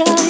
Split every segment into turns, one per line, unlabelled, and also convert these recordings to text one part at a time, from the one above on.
joy.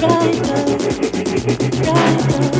brighter, brighter. Open from